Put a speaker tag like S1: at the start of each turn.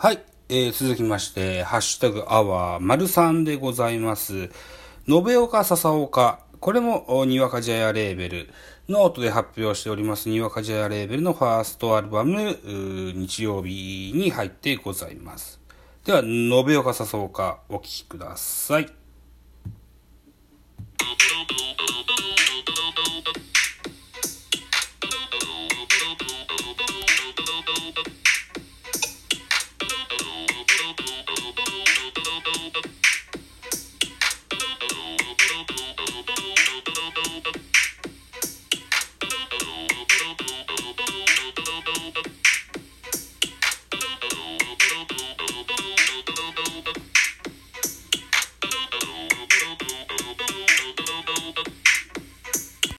S1: はい、えー続きまして、ハッシュタグアワー丸3でございます。延岡笹岡。これも、にわかジャヤレーベル。ノートで発表しております、にわかジャヤレーベルのファーストアルバム、日曜日に入ってございます。では、延岡笹岡、お聴きください。